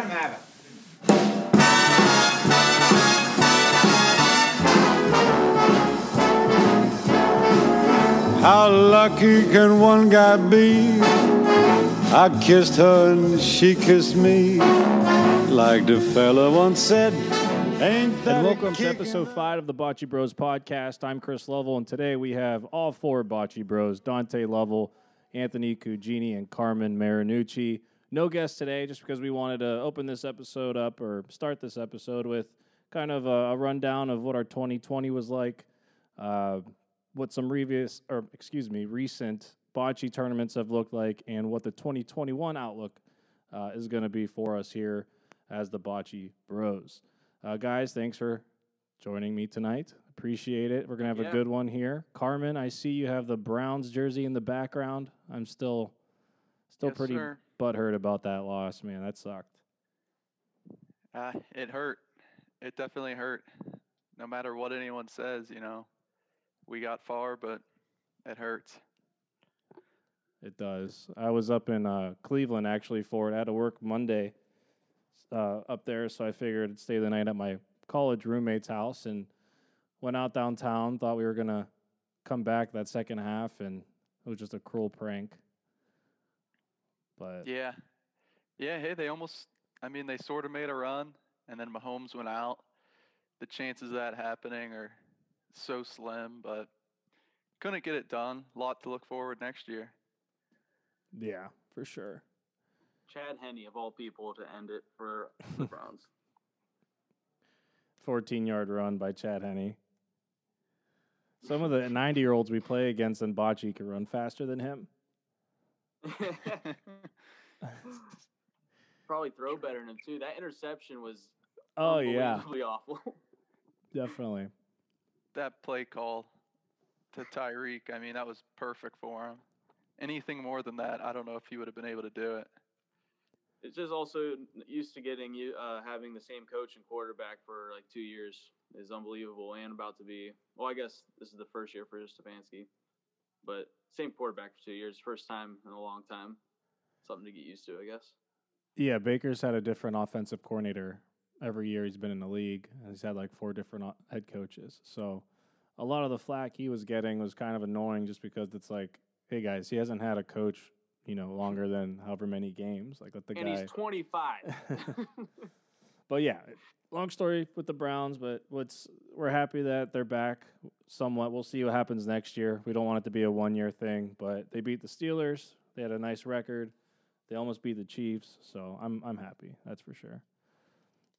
Let him have it. How lucky can one guy be? I kissed her and she kissed me. Like the fella once said, ain't that And welcome to episode five of the Bocce Bros podcast. I'm Chris Lovell, and today we have all four Bocce Bros Dante Lovell, Anthony Cugini, and Carmen Marinucci. No guest today, just because we wanted to open this episode up or start this episode with kind of a, a rundown of what our 2020 was like, uh, what some previous, or excuse me, recent bocce tournaments have looked like, and what the 2021 outlook uh, is going to be for us here as the Bocce Bros. Uh, guys, thanks for joining me tonight. Appreciate it. We're gonna have Yeah. a good one here. Carmen, I see you have the Browns jersey in the background. I'm still, still Yes, pretty sir. Butthurt about that loss, man. That sucked. Uh, it hurt. It definitely hurt. No matter what anyone says, you know, we got far, but it hurts. It does. I was up in uh, Cleveland actually for it. I had to work Monday uh, up there, so I figured I'd stay the night at my college roommate's house and went out downtown. Thought we were gonna come back that second half, and it was just a cruel prank. But Yeah. Yeah, hey, they almost, I mean, they sort of made a run, and then Mahomes went out. The chances of that happening are so slim, but couldn't get it done. Lot to look forward next year. yeah, for sure. Chad Henne of all people to end it for the Browns. 14 yard run by Chad Henne. Some of the 90 year olds we play against in bocce can run faster than him. Probably throw better than him too. That interception was Oh, yeah, unbelievably awful. definitely. that play call to Tyreek, I mean, that was perfect for him. Anything more than that, I don't know if he would have been able to do it. it's just also used to getting you uh, having the same coach and quarterback for like two years is unbelievable and about to be. Well, I guess this is the first year for Stefanski, but same quarterback for two years, first time in a long time. Something to get used to, I guess. Yeah, Baker's had a different offensive coordinator every year he's been in the league. and He's had like four different uh, head coaches. So a lot of the flack he was getting was kind of annoying just because it's like, hey guys, he hasn't had a coach, you know, longer than however many games. Like let the and guy he's 25. But yeah, long story with the Browns, but what's we're happy that they're back somewhat. We'll see what happens next year. We don't want it to be a one year thing, but they beat the Steelers. They had a nice record. They almost beat the Chiefs, so I'm I'm happy. That's for sure.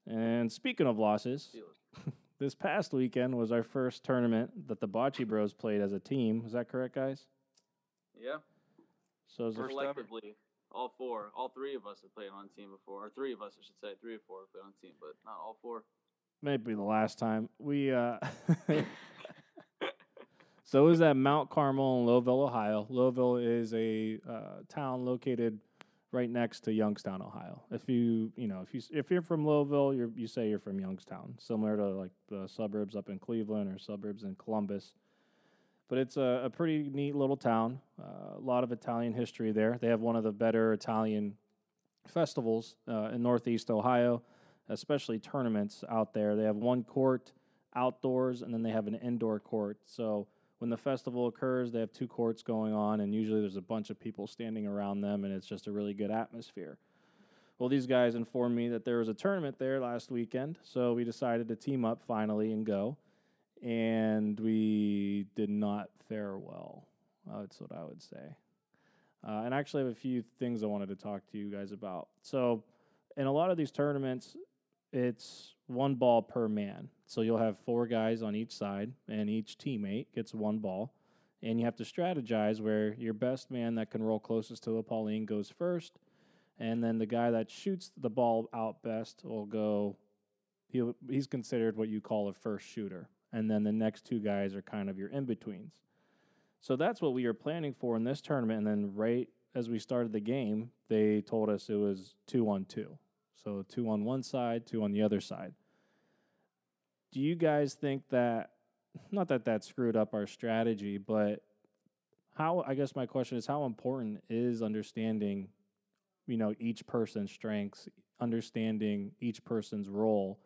And speaking of losses, this past weekend was our first tournament that the Bocce Bros played as a team. Is that correct, guys? yeah. So it was collectively, all four, all three of us have played on a team before, or three of us, I should say, three or four have played on a team, but not all four. maybe the last time. We uh so it was at mount carmel in lowellville ohio. Lowellville is a uh, town located right next to youngstown ohio. If you you know if you if you're from lowellville you're you say you're from youngstown similar to like the suburbs up in cleveland or suburbs in columbus but it's a, a pretty neat little town uh, a lot of italian history there they have one of the better italian festivals uh, in northeast ohio especially tournaments out there. They have one court outdoors and then they have an indoor court. So when the festival occurs, they have two courts going on, and usually there's a bunch of people standing around them, and it's just a really good atmosphere. Well, these guys informed me that there was a tournament there last weekend, so we decided to team up finally and go. And we did not fare well. That's what I would say. Uh, and I actually have a few things I wanted to talk to you guys about. So, in a lot of these tournaments, it's one ball per man. So you'll have four guys on each side, and each teammate gets one ball. And you have to strategize where your best man that can roll closest to the Pauline goes first, and then the guy that shoots the ball out best will go. He's considered what you call a first shooter, and then the next two guys are kind of your in betweens. So that's what we were planning for in this tournament. And then right as we started the game, they told us it was two on two. So two on one side, two on the other side. Do you guys think that, not that that screwed up our strategy, but how, I guess my question is how important is understanding, you know each person's strengths, understanding each person's role.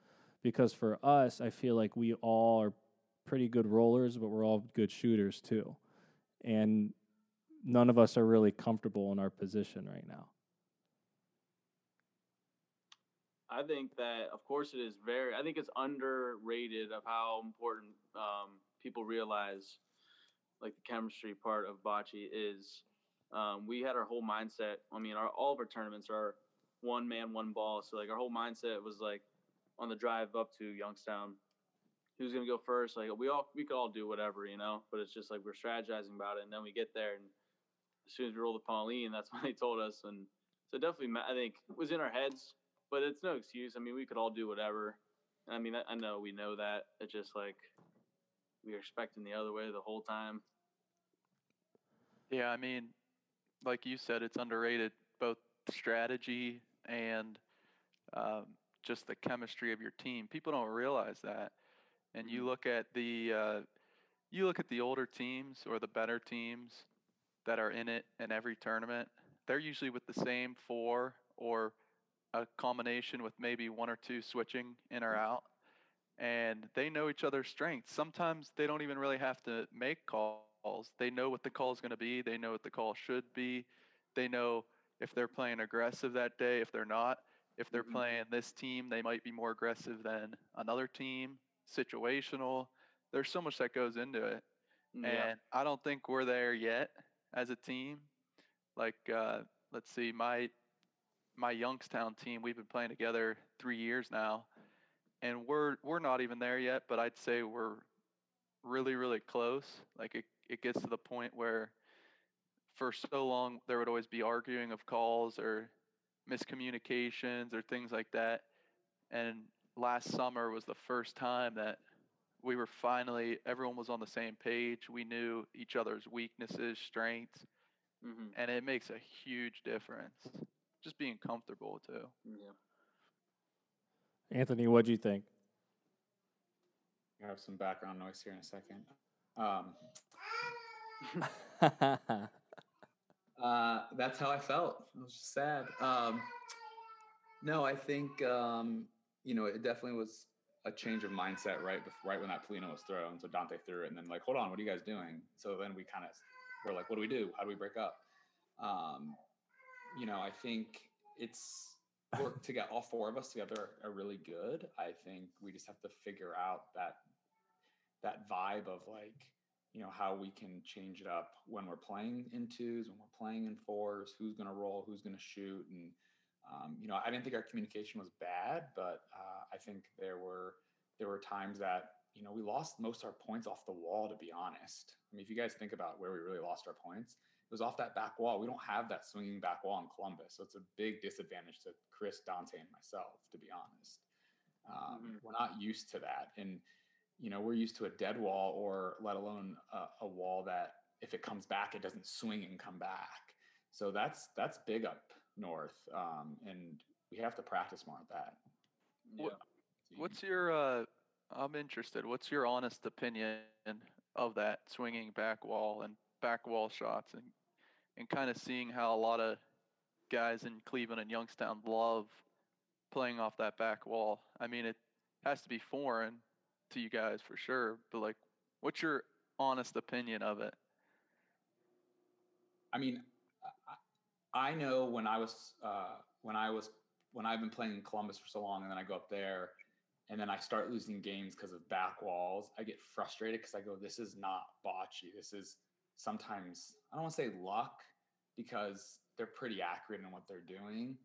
Because for us, I feel like we all are pretty good rollers, but we're all good shooters too, and none of us are really comfortable in our position right now. I think that, of course, it is very. I think it's underrated of how important um, people realize, like the chemistry part of bocce is. Um, we had our whole mindset. I mean, our all of our tournaments are one man, one ball. So like our whole mindset was like on the drive up to Youngstown, who's gonna go first? Like we all we could all do whatever, you know. But it's just like we're strategizing about it, and then we get there, and as soon as we roll the Pauline, that's when they told us, and so definitely I think it was in our heads but it's no excuse. I mean, we could all do whatever. I mean, I, know we know that. It's just like we are expecting the other way the whole time. Yeah, I mean, like you said, it's underrated both strategy and um, just the chemistry of your team. People don't realize that. And you look at the uh, you look at the older teams or the better teams that are in it in every tournament. They're usually with the same four or a combination with maybe one or two switching in or out and they know each other's strengths sometimes they don't even really have to make calls they know what the call is going to be they know what the call should be they know if they're playing aggressive that day if they're not if they're mm-hmm. playing this team they might be more aggressive than another team situational there's so much that goes into it and i don't think we're there yet as a team like uh, let's see my my Youngstown team, we've been playing together three years now, and we're we're not even there yet. But I'd say we're really really close. Like it it gets to the point where for so long there would always be arguing of calls or miscommunications or things like that. And last summer was the first time that we were finally everyone was on the same page. We knew each other's weaknesses, strengths, mm-hmm. and it makes a huge difference just being comfortable too. Yeah. Anthony, what do you think? I have some background noise here in a second. Um, uh, that's how I felt. It was just sad. Um, no, I think um, you know it definitely was a change of mindset right before, right when that pallino was thrown. So Dante threw it, and then like, hold on, what are you guys doing? So then we kind of were like, what do we do? How do we break up? Um, you know, I think it's work to get all four of us together are really good. I think we just have to figure out that that vibe of like, you know, how we can change it up when we're playing in twos, when we're playing in fours, who's going to roll, who's going to shoot, and um, you know, I didn't think our communication was bad, but uh, I think there were there were times that you know we lost most of our points off the wall. To be honest, I mean, if you guys think about where we really lost our points, it was off that back wall. We don't have that swinging back wall in Columbus, so it's a big disadvantage to Chris, Dante, and myself. To be honest, um, mm-hmm. we're not used to that, and you know we're used to a dead wall, or let alone a, a wall that if it comes back, it doesn't swing and come back. So that's that's big up north, um, and we have to practice more at that. Yeah. what's your? Uh, I'm interested. What's your honest opinion of that swinging back wall and back wall shots and and kind of seeing how a lot of guys in Cleveland and Youngstown love playing off that back wall. I mean, it has to be foreign to you guys for sure, but like, what's your honest opinion of it? I mean, I know when I was uh, when I was when I've been playing in Columbus for so long, and then I go up there, and then I start losing games because of back walls. I get frustrated because I go, "This is not bocce. This is sometimes I don't want to say luck because they're pretty accurate in what they're doing.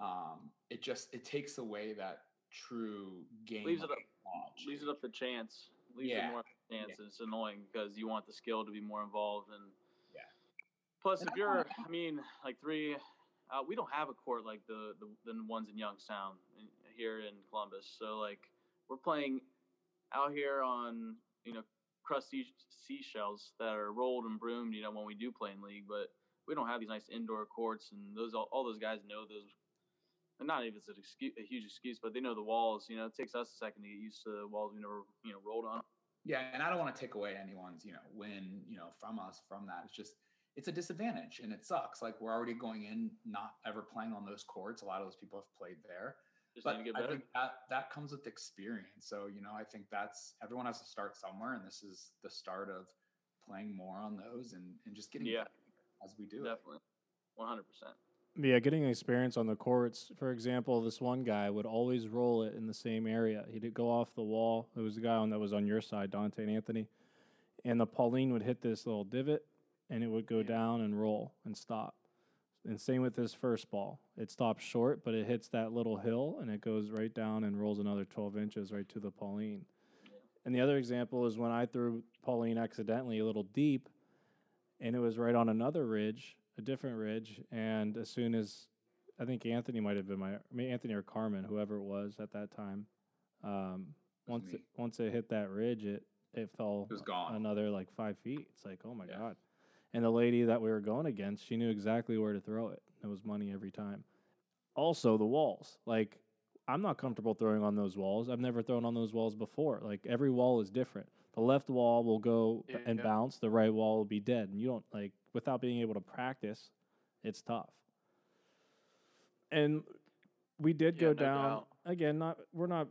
Um, it just it takes away that true game. Leaves it up. Watch. Leaves it up to chance. Leaves yeah. it more chance. Yeah. It's annoying because you want the skill to be more involved and. Yeah. Plus, and if you're, I mean, like three, uh, we don't have a court like the, the the ones in Youngstown in, here in Columbus. So like we're playing out here on you know crusty seashells that are rolled and broomed, you know, when we do play in league. But we don't have these nice indoor courts, and those all, all those guys know those. Not even it's an excuse, a huge excuse, but they know the walls. You know, it takes us a second to get used to the walls we never, you know, rolled on. Yeah, and I don't want to take away anyone's, you know, win, you know, from us from that. It's just it's a disadvantage and it sucks. Like we're already going in not ever playing on those courts. A lot of those people have played there. Just but I think that that comes with experience. So you know, I think that's everyone has to start somewhere, and this is the start of playing more on those and and just getting Yeah. better as we do. Definitely. One hundred percent. Yeah, getting experience on the courts. For example, this one guy would always roll it in the same area. He'd go off the wall. It was the guy on that was on your side, Dante and Anthony, and the Pauline would hit this little divot, and it would go Yeah. down and roll and stop. And same with this first ball. It stops short, but it hits that little hill and it goes right down and rolls another 12 inches right to the Pauline. And the other example is when I threw Pauline accidentally a little deep, and it was right on another ridge, a different ridge. And as soon as I think Anthony might have been my, I mean Anthony or Carmen, whoever it was at that time, um, once it, once it hit that ridge, it it fell It was gone. another like five feet. It's like, oh my Yeah. god. And the lady that we were going against, she knew exactly where to throw it. It was money every time. Also, the walls. Like, I'm not comfortable throwing on those walls. I've never thrown on those walls before. Like, every wall is different. The left wall will go b- and Yeah. bounce. The right wall will be dead. And you don't like without being able to practice. It's tough. And we did Yeah, go no down doubt. again. Not we're not.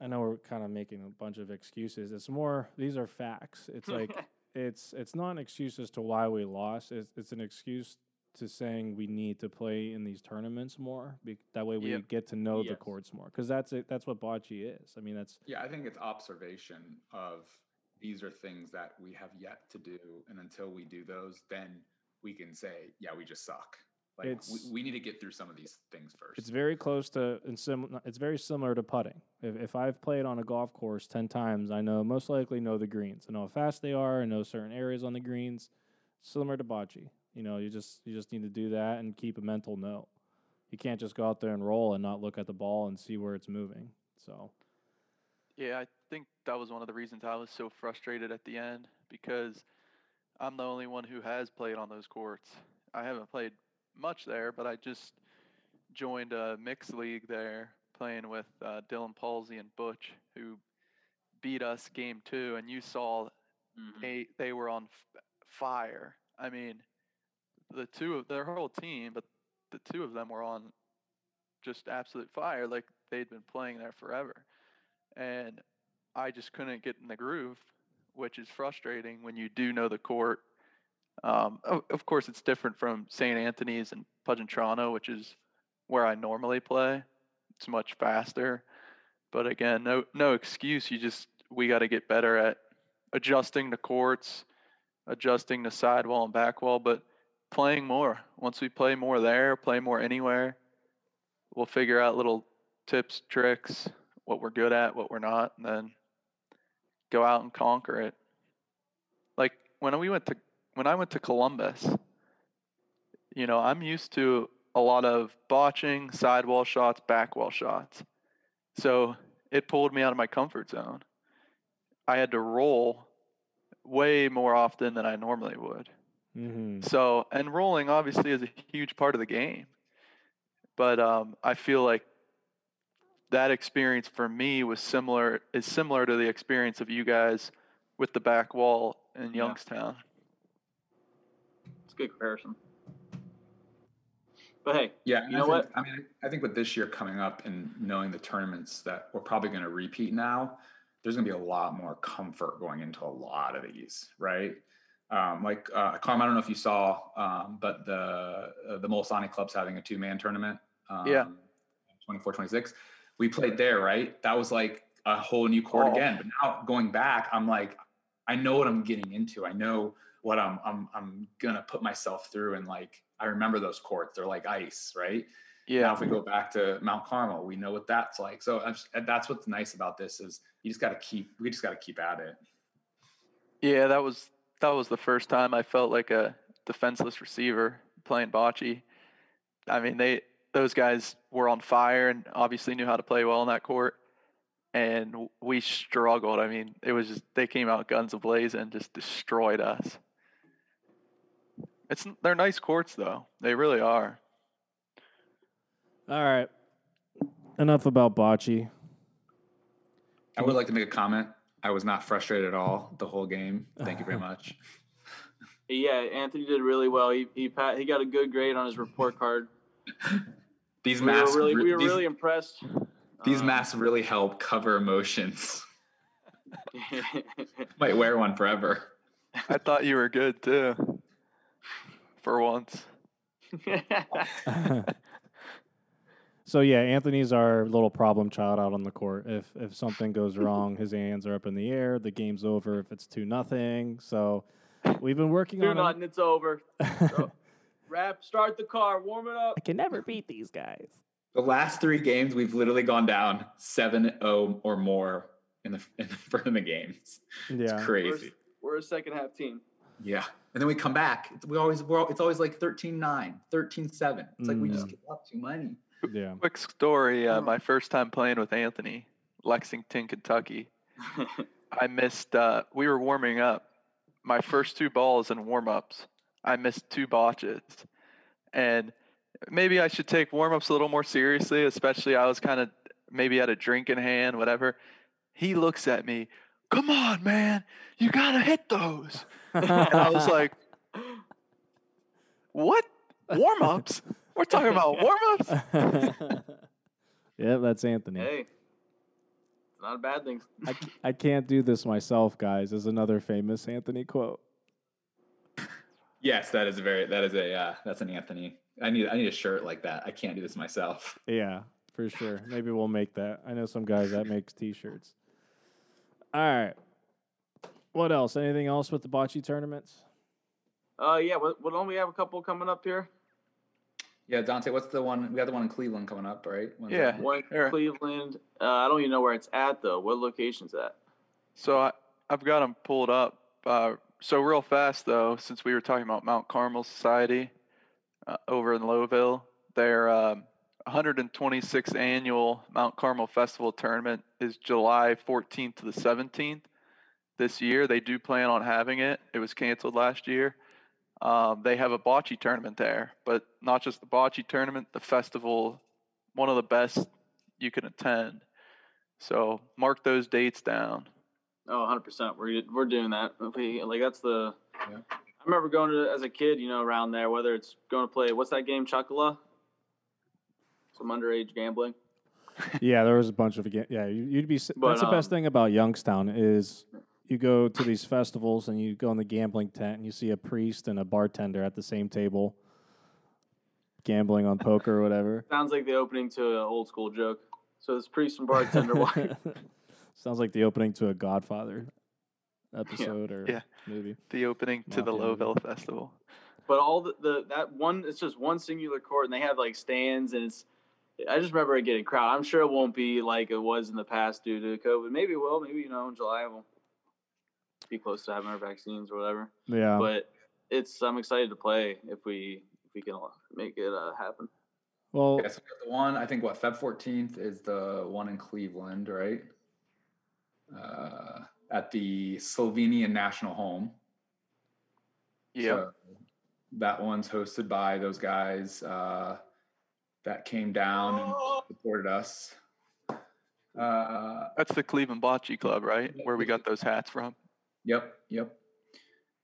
I know we're kind of making a bunch of excuses. It's more these are facts. It's like it's it's not an excuse as to why we lost. It's it's an excuse to saying we need to play in these tournaments more. Be, that way we Yep. get to know the courts more because that's it. That's what bocce is. I mean, that's Yeah, I think it's observation of these are things that we have yet to do, and until we do those, then we can say, yeah, we just suck. Like It's- we, we need to get through some of these things first. it's very close to and sim- It's very similar to putting. If if I've played on a golf course ten times, I know most likely know the greens. I know how fast they are. I know certain areas on the greens. Similar to bocce. You know, you just you just need to do that and keep a mental note. You can't just go out there and roll and not look at the ball and see where it's moving. So Yeah, I think that was one of the reasons I was so frustrated at the end because I'm the only one who has played on those courts. I haven't played much there, but I just joined a mixed league there playing with uh, Dylan Palsy and Butch, who beat us game two, and you saw Mhm. they they were on f- fire. I mean, the two of their whole team, but the two of them were on just absolute fire. Like they'd been playing there forever, and I just couldn't get in the groove, which is frustrating when you do know the court. Um, of, of course, it's different from St. Anthony's and Pugentrano, which is where I normally play. It's much faster, but again, no no excuse. You just we got to get better at adjusting the courts, adjusting the sidewall and back wall, but playing more. Once we play more there, play more anywhere, we'll figure out little tips, tricks, what we're good at, what we're not, and then go out and conquer it. Like when we went to when I went to Columbus, you know, I'm used to a lot of botching, sidewall shots, back wall shots. So it pulled me out of my comfort zone. I had to roll way more often than I normally would. mm-hmm. So, and rolling obviously is a huge part of the game. But um, I feel like that experience for me was similar is similar to the experience of you guys with the back wall in Yeah. Youngstown. It's a good comparison. But hey, Yeah, and You I know think, what? I mean, I think with this year coming up and knowing the tournaments that we're probably going to repeat now, there's going to be a lot more comfort going into a lot of these, right? Um, like uh, Carm, I don't know if you saw, um, but the uh, the Molisani Club's having a two man tournament. Um, Yeah. 24, 26. We played there, right? That was like a whole new court Oh. again. But now going back, I'm like, I know what I'm getting into. I know what I'm I'm I'm gonna put myself through, and like I remember those courts. They're like ice, right? Yeah. Now, if we go back to Mount Carmel, we know what that's like. So just- that's what's nice about this is you just got to keep. We just got to keep at it. Yeah, that was that was the first time I felt like a defenseless receiver playing bocce. I mean, they those guys were on fire and obviously knew how to play well in that court. And we struggled. I mean, it was just they came out guns ablaze and just destroyed us. It's they're nice courts though. They really are. All right. Enough about bocce. I would like to make a comment. I was not frustrated at all the whole game. Thank you very much. Yeah, Anthony did really well. He he pa- he got a good grade on his report card. These We masks were really we were these, really impressed. these Um, masks really help cover emotions. Might wear one forever. I thought you were good too. For once. so yeah, Anthony's our little problem child out on the court. If if something goes wrong, his hands are up in the air. The game's over if it's two nothing. So we've been working Do on. nothing. It's over. him. Wrap. Start the car. Warm it up. I can never beat these guys. The last three games, we've literally gone down 7-0 or more in the in the front of the games. Yeah. It's We're, crazy. we're a second half team. Yeah. And then we come back. It's, we always we're, it's always like 13-9, 13-7. It's like we Mm. just give up too many. Yeah. Quick story. Uh, my first time playing with Anthony, Lexington, Kentucky. I missed. Uh, we were warming up. My first two balls in warm ups, I missed two botches, and maybe I should take warm ups a little more seriously. Especially, I was kind of maybe had a drink in hand, whatever. He looks at me. Come on, man! You gotta hit those. And I was like, "What? Warm ups? We're talking about warm ups?" yeah, that's Anthony. hey, not a bad thing. I can't do this myself, guys. Is another famous Anthony quote. Yes, that is a very that is a uh, that's an Anthony. I need I need a shirt like that. I can't do this myself. Yeah, for sure. Maybe we'll make that. I know some guys that makes t-shirts. All right. What else? Anything else with the bocce tournaments? Uh, yeah. What, what don't we have a couple coming up here? Yeah, Dante, what's the one? We got the one in Cleveland coming up, right? When's Yeah. One in Here. Cleveland. Uh, I don't even know where it's at though. What location's that? So I, I've got them pulled up. Uh, so real fast though, since we were talking about Mount Carmel Society uh, over in Lowellville, their um, 126th annual Mount Carmel Festival tournament is July 14th to the 17th this year. They do plan on having it. It was canceled last year. Um, they have a bocce tournament there, but not just the bocce tournament, the festival, one of the best you can attend. So mark those dates down. Oh, 100 percent. We're we're doing that. We, like that's the. Yeah. I remember going to as a kid, you know, around there. Whether it's going to play, what's that game, chuck-a-luck? Some underage gambling. yeah, there was a bunch of yeah. you- You'd be But, that's the best um, thing about Youngstown is you go to these festivals and you go in the gambling tent and you see a priest and a bartender at the same table gambling on poker or whatever. Sounds like the opening to an old school joke. So this priest and bartender. walk- Sounds like the opening to a Godfather episode or Yeah. movie. The opening to the Mafia movie. Lowellville Festival. but all the, the that one, it's just one singular court, and they have like stands, and it's. I just remember it getting crowded. I'm sure it won't be like it was in the past due to COVID. Maybe it will. Maybe you know in July we'll be close to having our vaccines or whatever. Yeah. but it's I'm excited to play if we if we can make it uh, happen. well, Yeah, so we the one I think what Feb 14th is the one in Cleveland, right? Uh, at the Slovenian National Home. Yeah. So that one's hosted by those guys uh, that came down and supported us. Uh, That's the Cleveland Bocce Club, right? Where we got those hats from. yep, yep.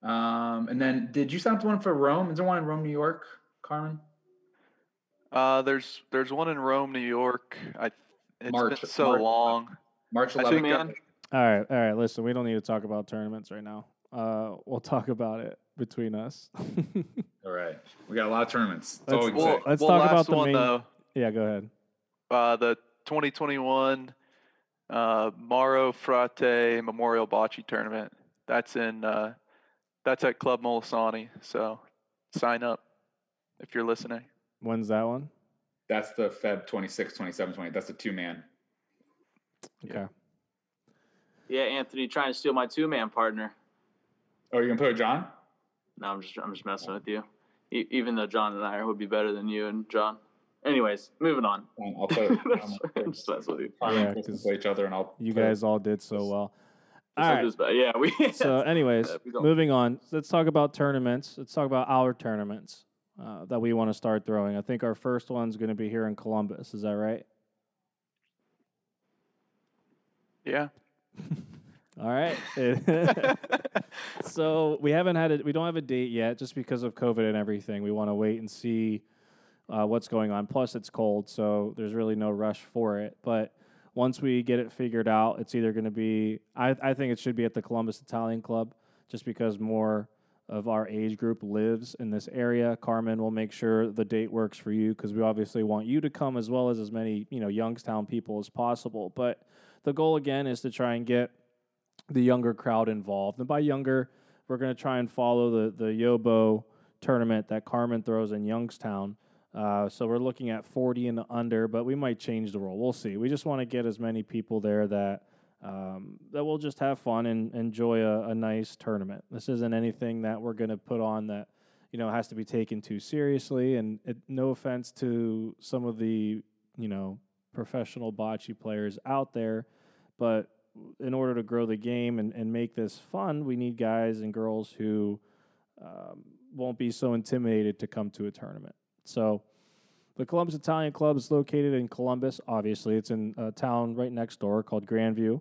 Um, and then, did you sign up one for Rome? Is there one in Rome, New York, Carmen? Uh, there's there's one in Rome, New York. I it's March- been so March. long. March I 11th. think, man. All right, all right. Listen, we don't need to talk about tournaments right now. Uh, we'll talk about it between us. All right, we got a lot of tournaments. That's Let's- all we can Well, say. Let's well, talk last about the one main- though. yeah, go ahead. Uh, the 2021 uh, Maro Frate Memorial Bocce Tournament. That's in uh, that's at Club Molisani. So sign up if you're listening. When's that one? That's the Feb 26, 27, 20. That's the two man. Okay. Yeah, Anthony trying to steal my two man partner. Oh, you're gonna put it, John? No, I'm just I'm just messing with you. E- even though John and I would be better than you and John. Anyways, moving on. I'll put it. I'm just messing with you. Yeah, and Kristen 'cause play each other, and I'll. You put it- guys all did so well. All just- yeah, we. So, anyways, Yeah, we don't- moving on. Let's talk about tournaments. Let's talk about our tournaments uh, that we want to start throwing. I think our first one's going to be here in Columbus. Is that right? Yeah. All right. so we haven't had it. We don't have a date yet, just because of COVID and everything. We want to wait and see uh, what's going on. Plus, it's cold, so there's really no rush for it. But once we get it figured out, it's either going to be. I, I think it should be at the Columbus Italian Club, just because more of our age group lives in this area. Carmen will make sure the date works for you because we obviously want you to come as well as as many you know Youngstown people as possible. But the goal again is to try and get the younger crowd involved, and by younger, we're going to try and follow the the Yobo tournament that Carmen throws in Youngstown. Uh, so we're looking at 40 and under, but we might change the rule. We'll see. We just want to get as many people there that um, that we'll just have fun and enjoy a, a nice tournament. This isn't anything that we're going to put on that you know has to be taken too seriously. And it, no offense to some of the you know professional bocce players out there, but in order to grow the game and, and make this fun, we need guys and girls who um, won't be so intimidated to come to a tournament. So. The Columbus Italian Club is located in Columbus. Obviously, it's in a town right next door called Grandview,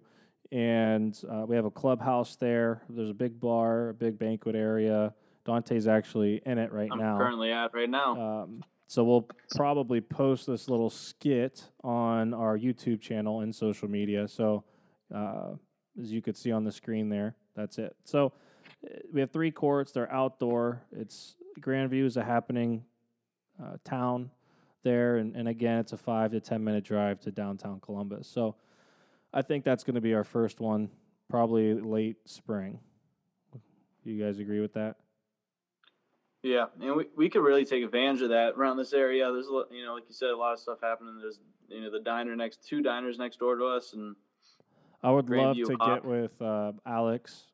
and uh, we have a clubhouse there. There's a big bar, a big banquet area. Dante's actually in it right I'm now. currently at right now. Um, so we'll probably post this little skit on our YouTube channel and social media. So uh, as you could see on the screen there, that's it. So uh, we have three courts. They're outdoor. It's Grandview is a happening uh, town there, and, and again, it's a five to ten minute drive to downtown Columbus. So I think that's going to be our first one, probably late spring. You guys agree with that? Yeah, and we, we could really take advantage of that around this area. There's a lo- you know, like you said, a lot of stuff happening. There's you know the diner next, two diners next door to us, and I would love to Hop. get with uh, Alex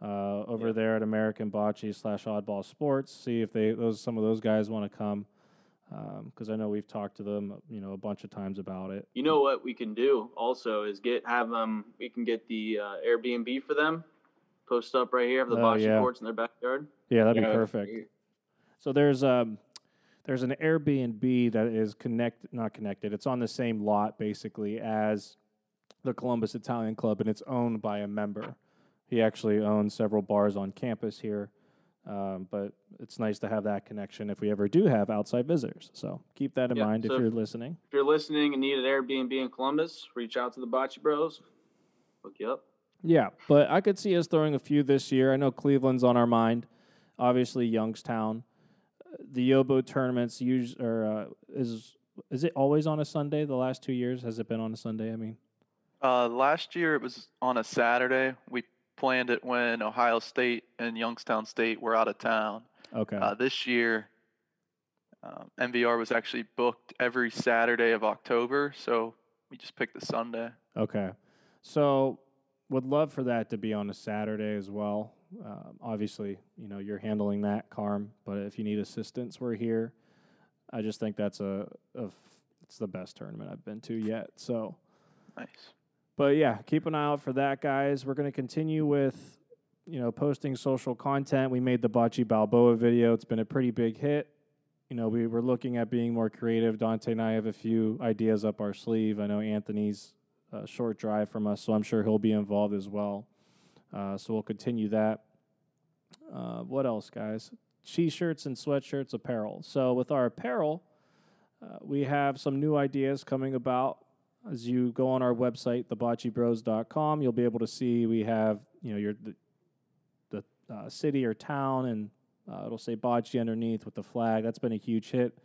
uh, over Yeah. there at American Bocce slash Oddball Sports. See if they those some of those guys want to come because I know we've talked to them you know a bunch of times about it. you know what we can do also is get have them. We can get the uh, Airbnb for them, post up right here, have the Oh, bocce yeah. courts in their backyard. Yeah, that'd Yeah, be perfect. So there's um there's an Airbnb that is connect not connected. It's on the same lot basically as the Columbus Italian Club, and it's owned by a member. He actually owns several bars on campus here, um, but it's nice to have that connection if we ever do have outside visitors. So keep that in Yeah, mind if you're listening. If you're listening and need an Airbnb in Columbus, reach out to the Bocce Bros. Hook you up. Yeah, but I could see us throwing a few this year. I know Cleveland's on our mind. Obviously, Youngstown. Uh, The Yobo tournaments use or uh, is is it always on a Sunday? The last two years has it been on a Sunday? I mean, Uh, last year it was on a Saturday. We planned it when Ohio State and Youngstown State were out of town. okay, Uh, this year, um, MVR was actually booked every Saturday of October, so we just picked the Sunday. okay. So would love for that to be on a Saturday as well. Um, obviously, you know you're handling that, Carm. But if you need assistance, we're here. I just think that's a, a f- it's the best tournament I've been to yet. So. Nice. But yeah, keep an eye out for that, guys. We're going to continue with, you know, posting social content. We made the Bocce Balboa video. It's been a pretty big hit. You know, we were looking at being more creative. Dante and I have a few ideas up our sleeve. I know Anthony's a short drive from us, so I'm sure he'll be involved as well. Uh, so we'll continue that. Uh, what else, guys? T-shirts and sweatshirts, apparel. So with our apparel, uh, we have some new ideas coming about as you go on our website theboccebros.com you'll be able to see we have you know your the, the uh, city or town and uh, it'll say bocce underneath with the flag that's been a huge hit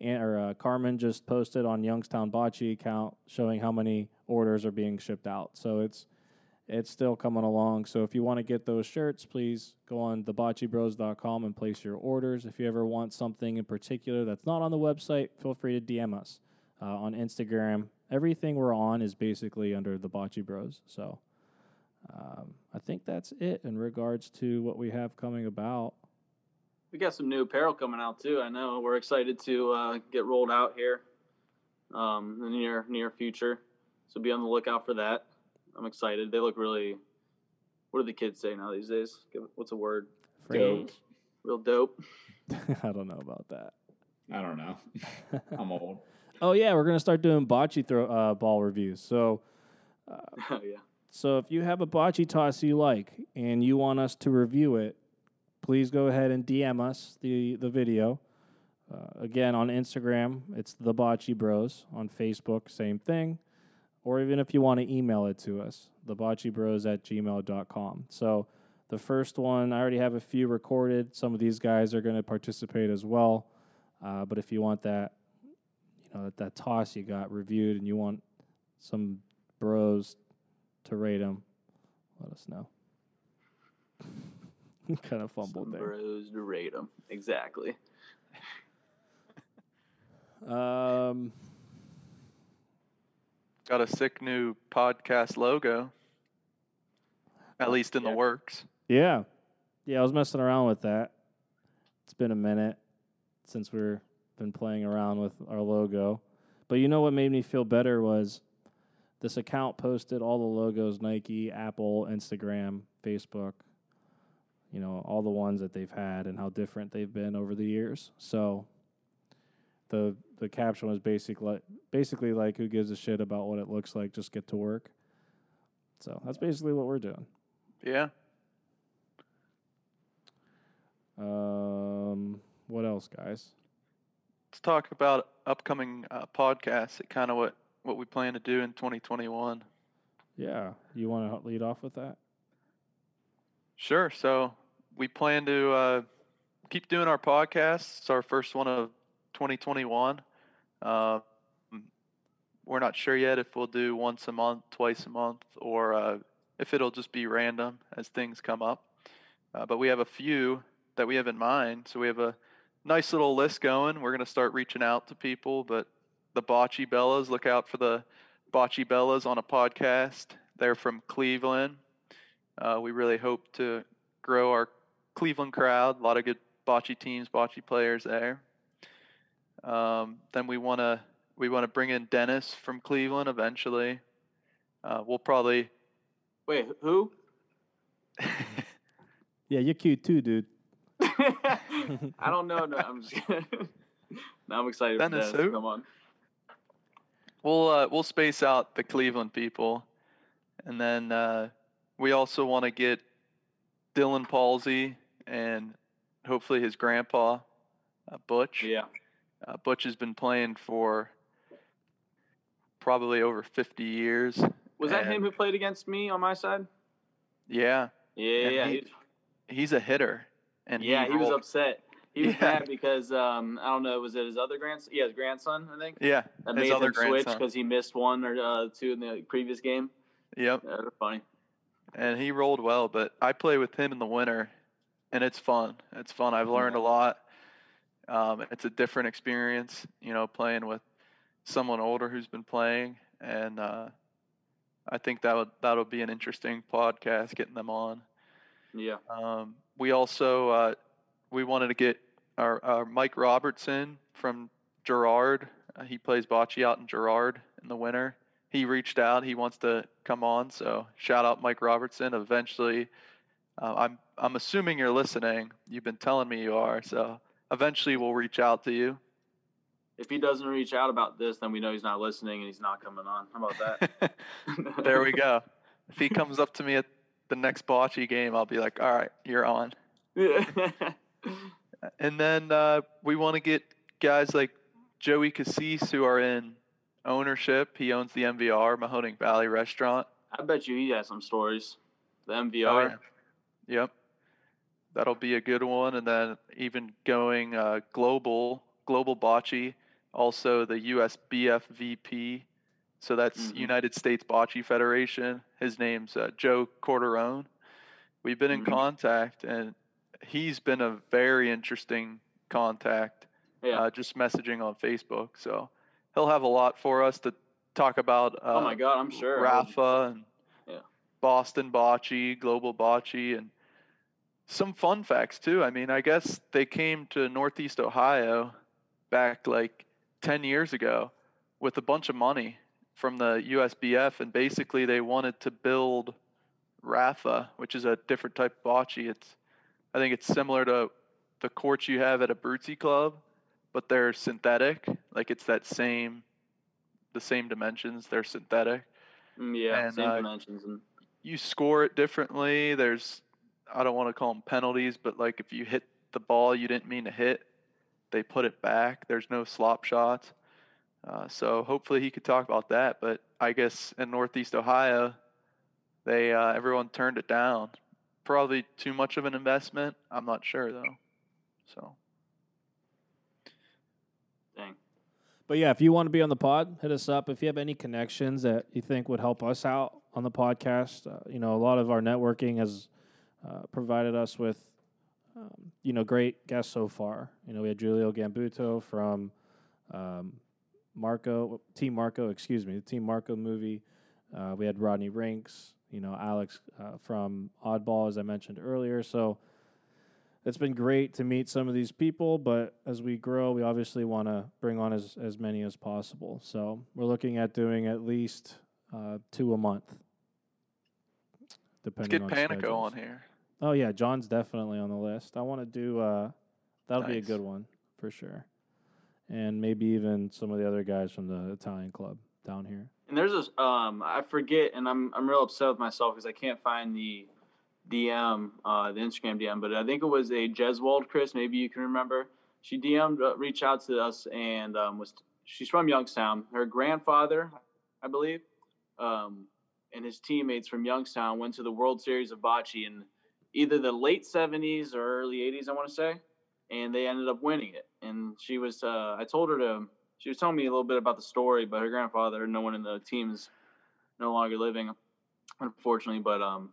and or uh, carmen just posted on youngstown bocce account showing how many orders are being shipped out so it's it's still coming along so if you want to get those shirts please go on theboccebros.com and place your orders if you ever want something in particular that's not on the website feel free to dm us uh, on Instagram. Everything we're on is basically under the Bocce Bros. So um, I think that's it in regards to what we have coming about. We got some new apparel coming out too. I know we're excited to uh, get rolled out here um, in the near near future. So be on the lookout for that. I'm excited. They look really. What do the kids say now these days? What's a word? Dope. Real dope. I don't know about that. I don't know. I'm old. Oh yeah, we're gonna start doing bocce throw uh, ball reviews. So oh yeah. So if you have a bocce toss you like and you want us to review it, please go ahead and DM us the the video. Uh, again, on Instagram, it's the Bocce Bros. On Facebook, same thing. Or even if you want to email it to us, theboccebros at gmail.com. So the first one, I already have a few recorded. Some of these guys are going to participate as well. Uh, but if you want that, you know, that, that toss you got reviewed and you want some bros to rate them, let us know. kind of fumbled Some there. Bros to rate them. Exactly. Um, Got a sick new podcast logo. At least in yeah. the works. yeah, yeah. I was messing around with that. It's been a minute since we've been playing around with our logo, but you know what made me feel better was this account posted all the logos: Nike, Apple, Instagram, Facebook. You know all the ones that they've had and how different they've been over the years. So the the caption was basically basically like, "Who gives a shit about what it looks like? Just get to work." So that's basically what we're doing. Yeah. Um, what else, guys? Let's talk about upcoming uh, podcasts. Kind of what what we plan to do in 2021. Yeah, you want to lead off with that? Sure. So we plan to uh, keep doing our podcasts. It's our first one of 2021. Uh, we're not sure yet if we'll do once a month, twice a month, or uh, if it'll just be random as things come up. Uh, but we have a few that we have in mind. So we have a nice little list going. We're going to start reaching out to people, but the Bocce Bellas, look out for the Bocce Bellas on a podcast. They're from Cleveland. Uh, we really hope to grow our Cleveland crowd. A lot of good bocce teams, bocce players there. Um, then we want to we want to bring in Dennis from Cleveland eventually. Uh, we'll probably Wait, who? Yeah, you're cute too, dude. I don't know. No, I'm just. now I'm excited Dennis for Dennis. who? Come on. we'll uh, we'll space out the Cleveland people, and then uh, we also want to get Dylan Palsy and hopefully his grandpa, uh, Butch. Yeah. Uh, Butch has been playing for probably over 50 years. Was that him who played against me on my side? Yeah, Yeah, yeah. he- he's a hitter, and yeah, he was upset. He was Yeah. mad because um, I don't know. Was it his other grandson? Yeah, his grandson. I think. Yeah, That his made other him switch grandson. because he missed one or uh, two in the previous game. Yep, Yeah, they're funny. And he rolled well. But I play with him in the winter, and it's fun. It's fun. I've learned a lot. Um, it's a different experience, you know, playing with someone older who's been playing, and uh, I think that would that'll be an interesting podcast getting them on. Yeah. Um, we also uh, we wanted to get our, our Mike Robertson from Girard. Uh, he plays bocce out in Girard in the winter. He reached out. He wants to come on. So shout out Mike Robertson. Eventually, uh, I'm I'm assuming you're listening. You've been telling me you are. So eventually we'll reach out to you. If he doesn't reach out about this, then we know he's not listening and he's not coming on. How about that? there we go. If he comes up to me at the next bocce game, I'll be like, all right, you're on. And then uh, we want to get guys like Joey Cassis who are in ownership. He owns the MVR, Mahoning Valley Restaurant. I bet you he has some stories. The MVR. Oh, yeah. Yep. That'll be a good one. And then even going uh, global, global bocce, also the USBF VP. So that's Mhm. United States Bocce Federation. His name's uh, Joe Corderone. We've been in Mhm. contact, and he's been a very interesting contact. Yeah. Uh, just messaging on Facebook. So he'll have a lot for us to talk about. Uh, oh my God, I'm sure. Raffa and Yeah. Boston Bocce, Global Bocce, and some fun facts too. I mean, I guess they came to Northeast Ohio back like 10 years ago with a bunch of money from the USBF, and basically they wanted to build Raffa, which is a different type of bocce. It's, I think it's similar to the courts you have at a Bruzzi club, but they're synthetic. Like it's that same, the same dimensions. They're synthetic Mm, yeah, and, same uh, dimensions and you score it differently. There's I don't want to call them penalties, but like if you hit the ball you didn't mean to hit, they put it back. There's no slop shots. Uh, so hopefully he could talk about that. But I guess in Northeast Ohio, they uh, everyone turned it down. Probably too much of an investment. I'm not sure though. So But yeah, if you want to be on the pod, hit us up. If you have any connections that you think would help us out on the podcast, uh, you know, a lot of our networking has uh, provided us with, um, you know, great guests so far. You know, we had Julio Gambuto from um, Marco, Team Marco, excuse me, the Team Marco movie. Uh, we had Rodney Rinks, you know, Alex uh, from Oddball, as I mentioned earlier. So, it's been great to meet some of these people, but as we grow, we obviously want to bring on as, as many as possible. So we're looking at doing at least uh, two a month. let's Depending get on Panico schedules. on here. Oh yeah, John's definitely on the list. I want to do uh, that'll be a good one for sure, and maybe even some of the other guys from the Italian club down here. And there's this um I forget, and I'm I'm real upset with myself because I can't find the DM, uh, the Instagram DM, but I think it was a Jeswald Chris. Maybe you can remember. She DM'd, uh, reached out to us, and um, was she's from Youngstown. Her grandfather, I believe, um, and his teammates from Youngstown went to the World Series of Bocce in either the late '70s or early '80s, I want to say, and they ended up winning it. And she was, uh, I told her to she was telling me a little bit about the story, but her grandfather, no one in the team is no longer living, unfortunately. But um,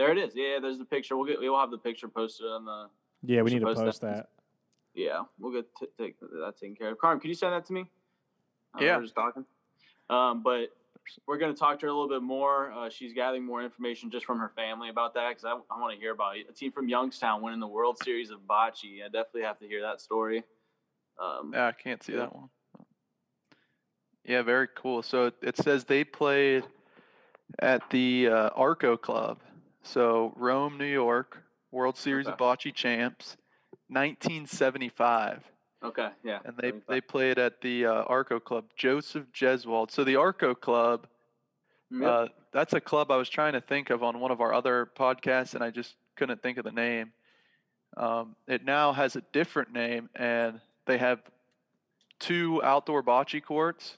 there it is. Yeah, there's the picture. We'll get we'll have the picture posted on the. Yeah, we need to post that. post that. Yeah, we'll get t- take that taken care of. Carm, can you send that to me? Uh, Yeah. We're just talking. Um, but we're going to talk to her a little bit more. Uh, she's gathering more information just from her family about that because I, I want to hear about it. a team from Youngstown winning the World Series of Bocce. I definitely have to hear that story. Um, Yeah, I can't see Yeah. that one. Yeah, very cool. So it, it says they played at the uh, Arco Club. So Rome, New York, World Series of Bocce champs, 1975. Okay, yeah. And they, 75. they played at the uh, Arco Club. Joseph Jeswald. So the Arco Club, Yep. uh, that's a club I was trying to think of on one of our other podcasts, and I just couldn't think of the name. Um, it now has a different name, and they have two outdoor bocce courts.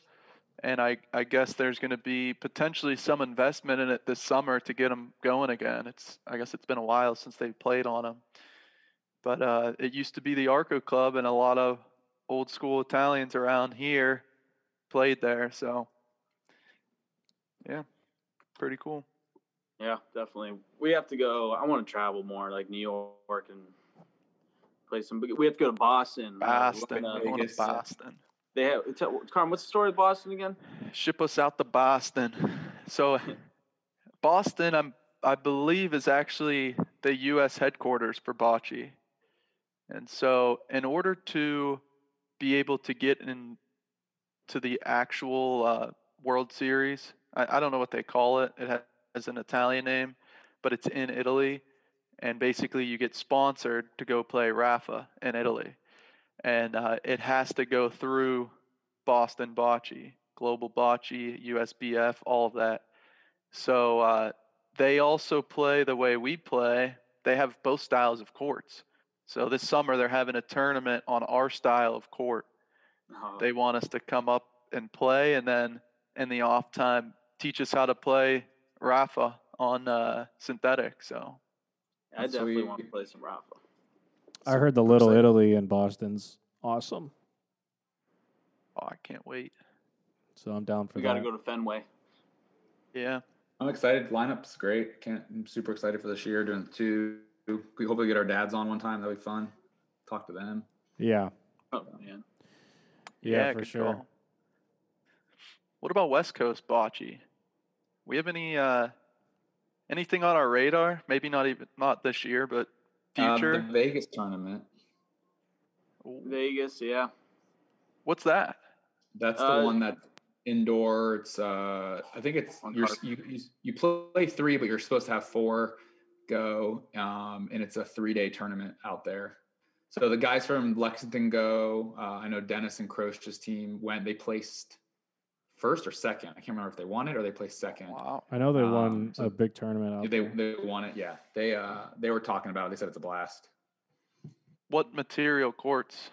And I, I guess there's going to be potentially some investment in it this summer to get them going again. It's I guess it's been a while since they played on them, but uh, it used to be the Arco Club, and a lot of old school Italians around here played there. So yeah, pretty cool. Yeah, definitely. We have to go. I want to travel more, like New York and play some. We have to go to Boston. Boston, uh, going to Vegas, Boston. They have. Carm, what's the story of Boston again? Ship us out to Boston. So Boston, I'm I believe is actually the U.S. headquarters for bocce, and so in order to be able to get in to the actual uh, World Series, I, I don't know what they call it. It has an Italian name, but it's in Italy, and basically you get sponsored to go play Raffa in Italy, and uh, it has to go through Boston Bocce, Global Bocce, USBF, all of that. So uh, they also play the way we play. They have both styles of courts. So this summer they're having a tournament on our style of court. Oh, They want us to come up and play, and then in the off time teach us how to play Raffa on uh, synthetic. So I That's definitely sweet. want to play some Raffa. I heard the Little excited. Italy in Boston's awesome, oh, I can't wait. so I'm down for We that. got to go to Fenway. Yeah, I'm excited. Lineup's great. Can't. I'm super excited for this year. Doing two. We hopefully get our dads on one time. That'll be fun. Talk to them. Yeah, Oh man, yeah, for sure. call. What about West Coast bocce? We have any uh, anything on our radar? Maybe not even not this year, but future. the Vegas tournament. Vegas. Yeah. What's that? That's the Uh, one that indoor. It's uh, I think it's you're, you you you play three, but you're supposed to have four go. Um, and it's a three day tournament out there. So the guys from Lexington go. Uh, I know Dennis and Croce's team went. They placed first or second. I can't remember if they won it or they placed second. Wow. I know they Um, won so a big tournament out They there. they won it. Yeah, they uh they were talking about it. They said it's a blast. What material courts?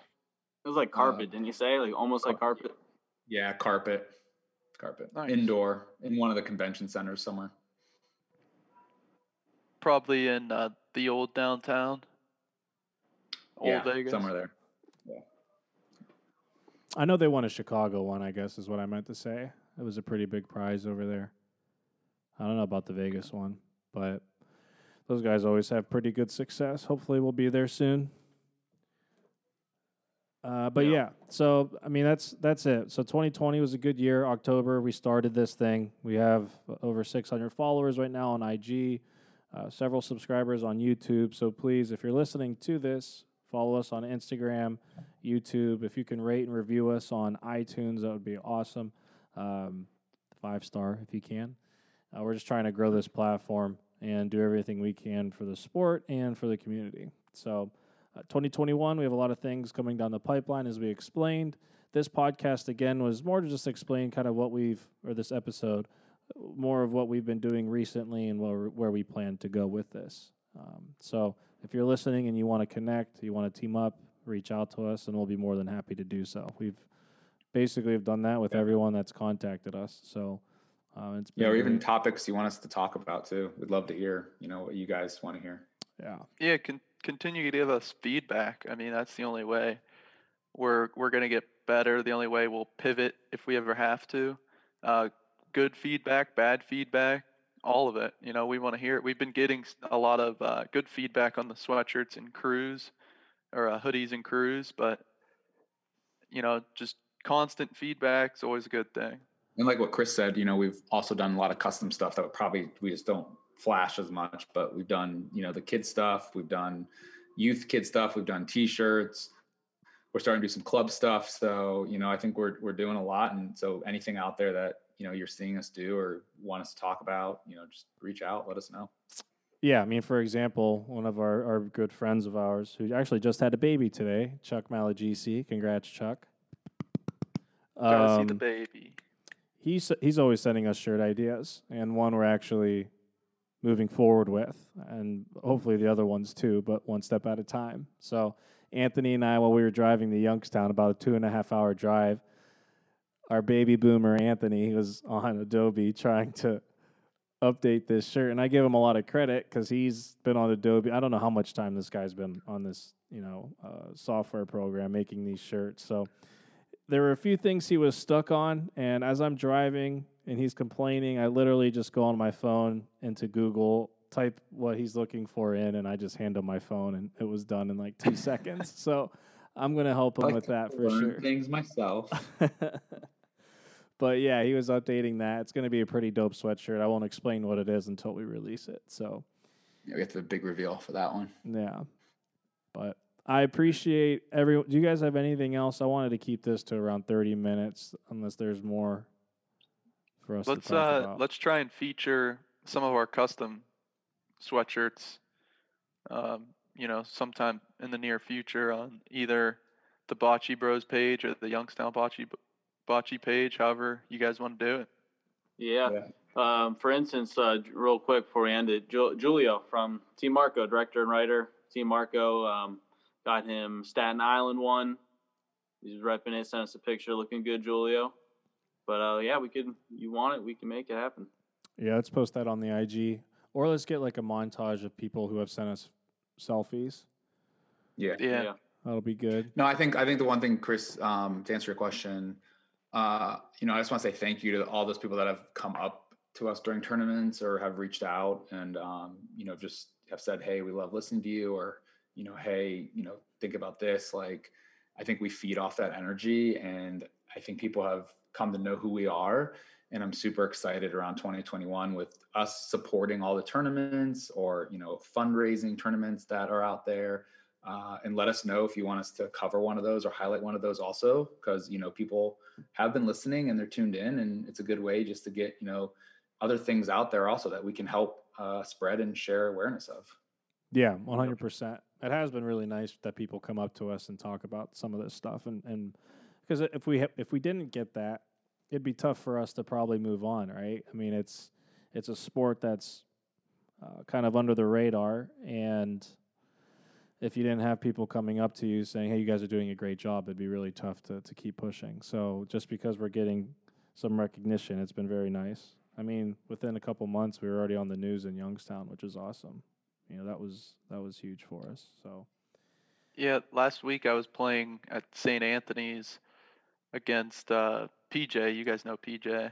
It was like carpet, didn't you say? Like almost like carpet. Yeah, carpet, carpet, Nice. indoor in one of the convention centers somewhere. Probably in uh, the old downtown. Old yeah, Vegas. somewhere there. I know they won a Chicago one. I guess is what I meant to say. It was a pretty big prize over there. I don't know about the Vegas one, but those guys always have pretty good success. Hopefully, we'll be there soon. Uh, but Yeah. yeah, so I mean that's that's it. So 2020 was a good year. October we started this thing. We have over 600 followers right now on IG, uh, several subscribers on YouTube. So please, if you're listening to this, follow us on Instagram, YouTube. If you can rate and review us on iTunes, that would be awesome. Um, five star if you can. Uh, we're just trying to grow this platform and do everything we can for the sport and for the community. So, uh, 2021, we have a lot of things coming down the pipeline, as we explained. This podcast, again, was more to just explain kind of what we've, or this episode, more of what we've been doing recently and where, where we plan to go with this. Um, so, if you're listening and you want to connect, you want to team up, reach out to us, and we'll be more than happy to do so. We've basically have done that with Yeah. everyone that's contacted us. So, um, it's been Yeah, or even topics you want us to talk about too. We'd love to hear. You know what you guys want to hear. yeah. Yeah, con- continue to give us feedback. I mean, that's the only way we're we're gonna get better. The only way we'll pivot if we ever have to. Uh, good feedback, bad feedback, all of it. You know, we want to hear it. We've been getting a lot of uh, good feedback on the sweatshirts and crews, or uh, hoodies and crews, but you know, just constant feedback is always a good thing. And like what Chris said, you know, we've also done a lot of custom stuff that probably we just don't flash as much, but we've done, you know, the kid stuff, we've done youth kid stuff, we've done t-shirts. We're starting to do some club stuff. So, you know, I think we're we're doing a lot. And so anything out there that, you know, you're seeing us do or want us to talk about, you know, just reach out, let us know. Yeah, I mean, for example, one of our, our good friends of ours who actually just had a baby today, Chuck Malagisi. Congrats, Chuck. Gotta see the Um, baby. he's he's always sending us shirt ideas, and one we're actually moving forward with, and hopefully the other ones too, but one step at a time. So Anthony and I, while we were driving to Youngstown, about a two and a half hour drive, our baby boomer Anthony was on Adobe trying to update this shirt, and I give him a lot of credit because he's been on Adobe. I don't know how much time this guy's been on this, you know, uh, software program making these shirts. So there were a few things he was stuck on, and as I'm driving and he's complaining, I literally just go on my phone into Google, type what he's looking for in, and I just hand him my phone, and it was done in like two seconds. So I'm gonna help him like with that for learn sure. Things myself. but yeah, he was updating that. It's gonna be a pretty dope sweatshirt. I won't explain what it is until we release it. So Yeah, we have the big reveal for that one. yeah, but I appreciate everyone. Do you guys have anything else? I wanted to keep this to around 30 minutes, unless there's more for us Let's to talk uh about. let's try and feature some of our custom sweatshirts. Um, you know, sometime in the near future on either the Bocce Bros page or the Youngstown Bocce Bocce page, however you guys want to do it. Yeah. Yeah. Um, for instance, uh, real quick before we end it, Ju- Julio from Team Marco, director and writer, Team Marco, um, got him Staten Island one. He's repping it, sent us a picture, looking good, Julio. But uh, yeah, we could. You want it? We can make it happen. yeah, let's post that on the IG, or let's get like a montage of people who have sent us selfies. Yeah. Yeah. That'll be good. No, I think I think the one thing, Chris, um, to answer your question, uh, you know, I just want to say thank you to all those people that have come up to us during tournaments or have reached out and um, you know just have said, "Hey, we love listening to you," or you know, "Hey, you know, think about this." Like, I think we feed off that energy, and I think people have come to know who we are. And I'm super excited around 2021 with us supporting all the tournaments or you know fundraising tournaments that are out there uh, and let us know if you want us to cover one of those or highlight one of those also because you know people have been listening and they're tuned in and it's a good way just to get you know other things out there also that we can help uh, spread and share awareness of Yeah, one hundred percent. It has been really nice that people come up to us and talk about some of this stuff, and and because if we ha- if we didn't get that, it'd be tough for us to probably move on, right? I mean, it's it's a sport that's uh, kind of under the radar, and if you didn't have people coming up to you saying, "Hey, you guys are doing a great job," it'd be really tough to to keep pushing. So just because we're getting some recognition, it's been very nice. I mean, within a couple months, we were already on the news in Youngstown, which is awesome. You know, that was that was huge for us. So Yeah, last week I was playing at St. Anthony's against uh, PJ. You guys know PJ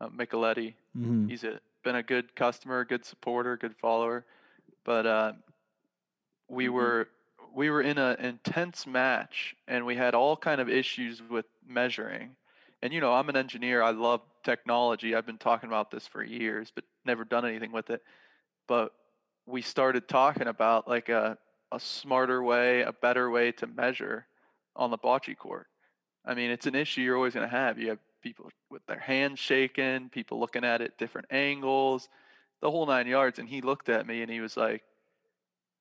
uh, Micheletti. mm-hmm. He's a, been a good customer, good supporter, good follower. But uh, we Mhm. were we were in an intense match, and we had all kind of issues with measuring. And you know, I'm an engineer. I love technology. I've been talking about this for years, but never done anything with it. But we started talking about like a a smarter way, a better way to measure on the bocce court. I mean, it's an issue you're always going to have. You have people with their hands shaking, people looking at it different angles, the whole nine yards. And he looked at me and he was like,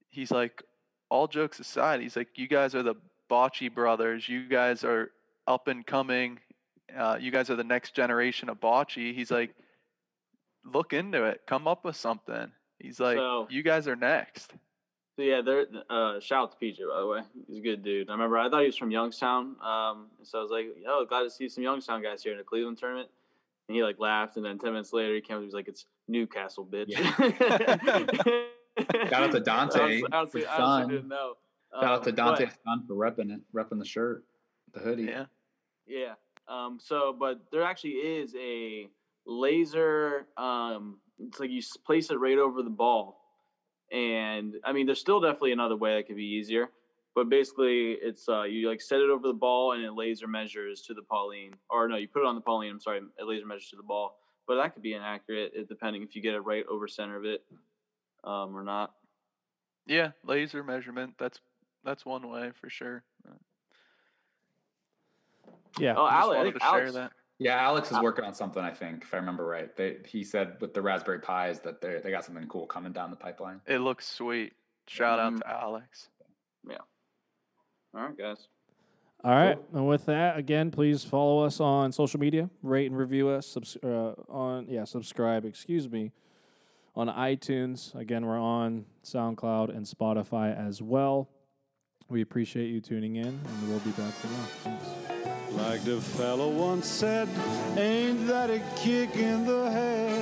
he's like, all jokes aside, he's like, you guys are the bocce brothers. You guys are up and coming. Uh, you guys are the next generation of bocce. He's like, look into it. Come up with something. He's like, So- you guys are next. So yeah, there. Uh, shout out to PJ by the way. He's a good dude. I remember I thought he was from Youngstown. Um, so I was like, "Yo, glad to see some Youngstown guys here in the Cleveland tournament." And he like laughed, and then ten minutes later he came. up, He was like, "It's Newcastle, bitch." Shout out to Dante, Honestly, honestly, honestly son. didn't know. Shout out to Um, Dante but- son for repping it, repping the shirt, the hoodie. Yeah. Yeah. Um, so, but there actually is a laser. Um, it's like you place it right over the ball, and I mean, there's still definitely another way that could be easier. But basically, it's uh, you like set it over the ball, and it laser measures to the pallino. Or no, you put it on the pallino. I'm sorry, it laser measures to the ball. But that could be inaccurate, depending if you get it right over center of it um, or not. Yeah, laser measurement. That's that's one way for sure. Yeah, Oh, I Alex, I wanted think to share Alex, that. Yeah, Alex is working on something. I think, if I remember right, they, he said with the Raspberry Pis that they they got something cool coming down the pipeline. It looks sweet. Shout out Mhm. to Alex. Yeah. All right, guys. All right, and with that, again, please follow us on social media, rate and review us. Subs- uh, on yeah, subscribe. Excuse me, on iTunes. Again, we're on SoundCloud and Spotify as well. We appreciate you tuning in, and we'll be back tomorrow. Thanks. Like the fellow once said, ain't that a kick in the head?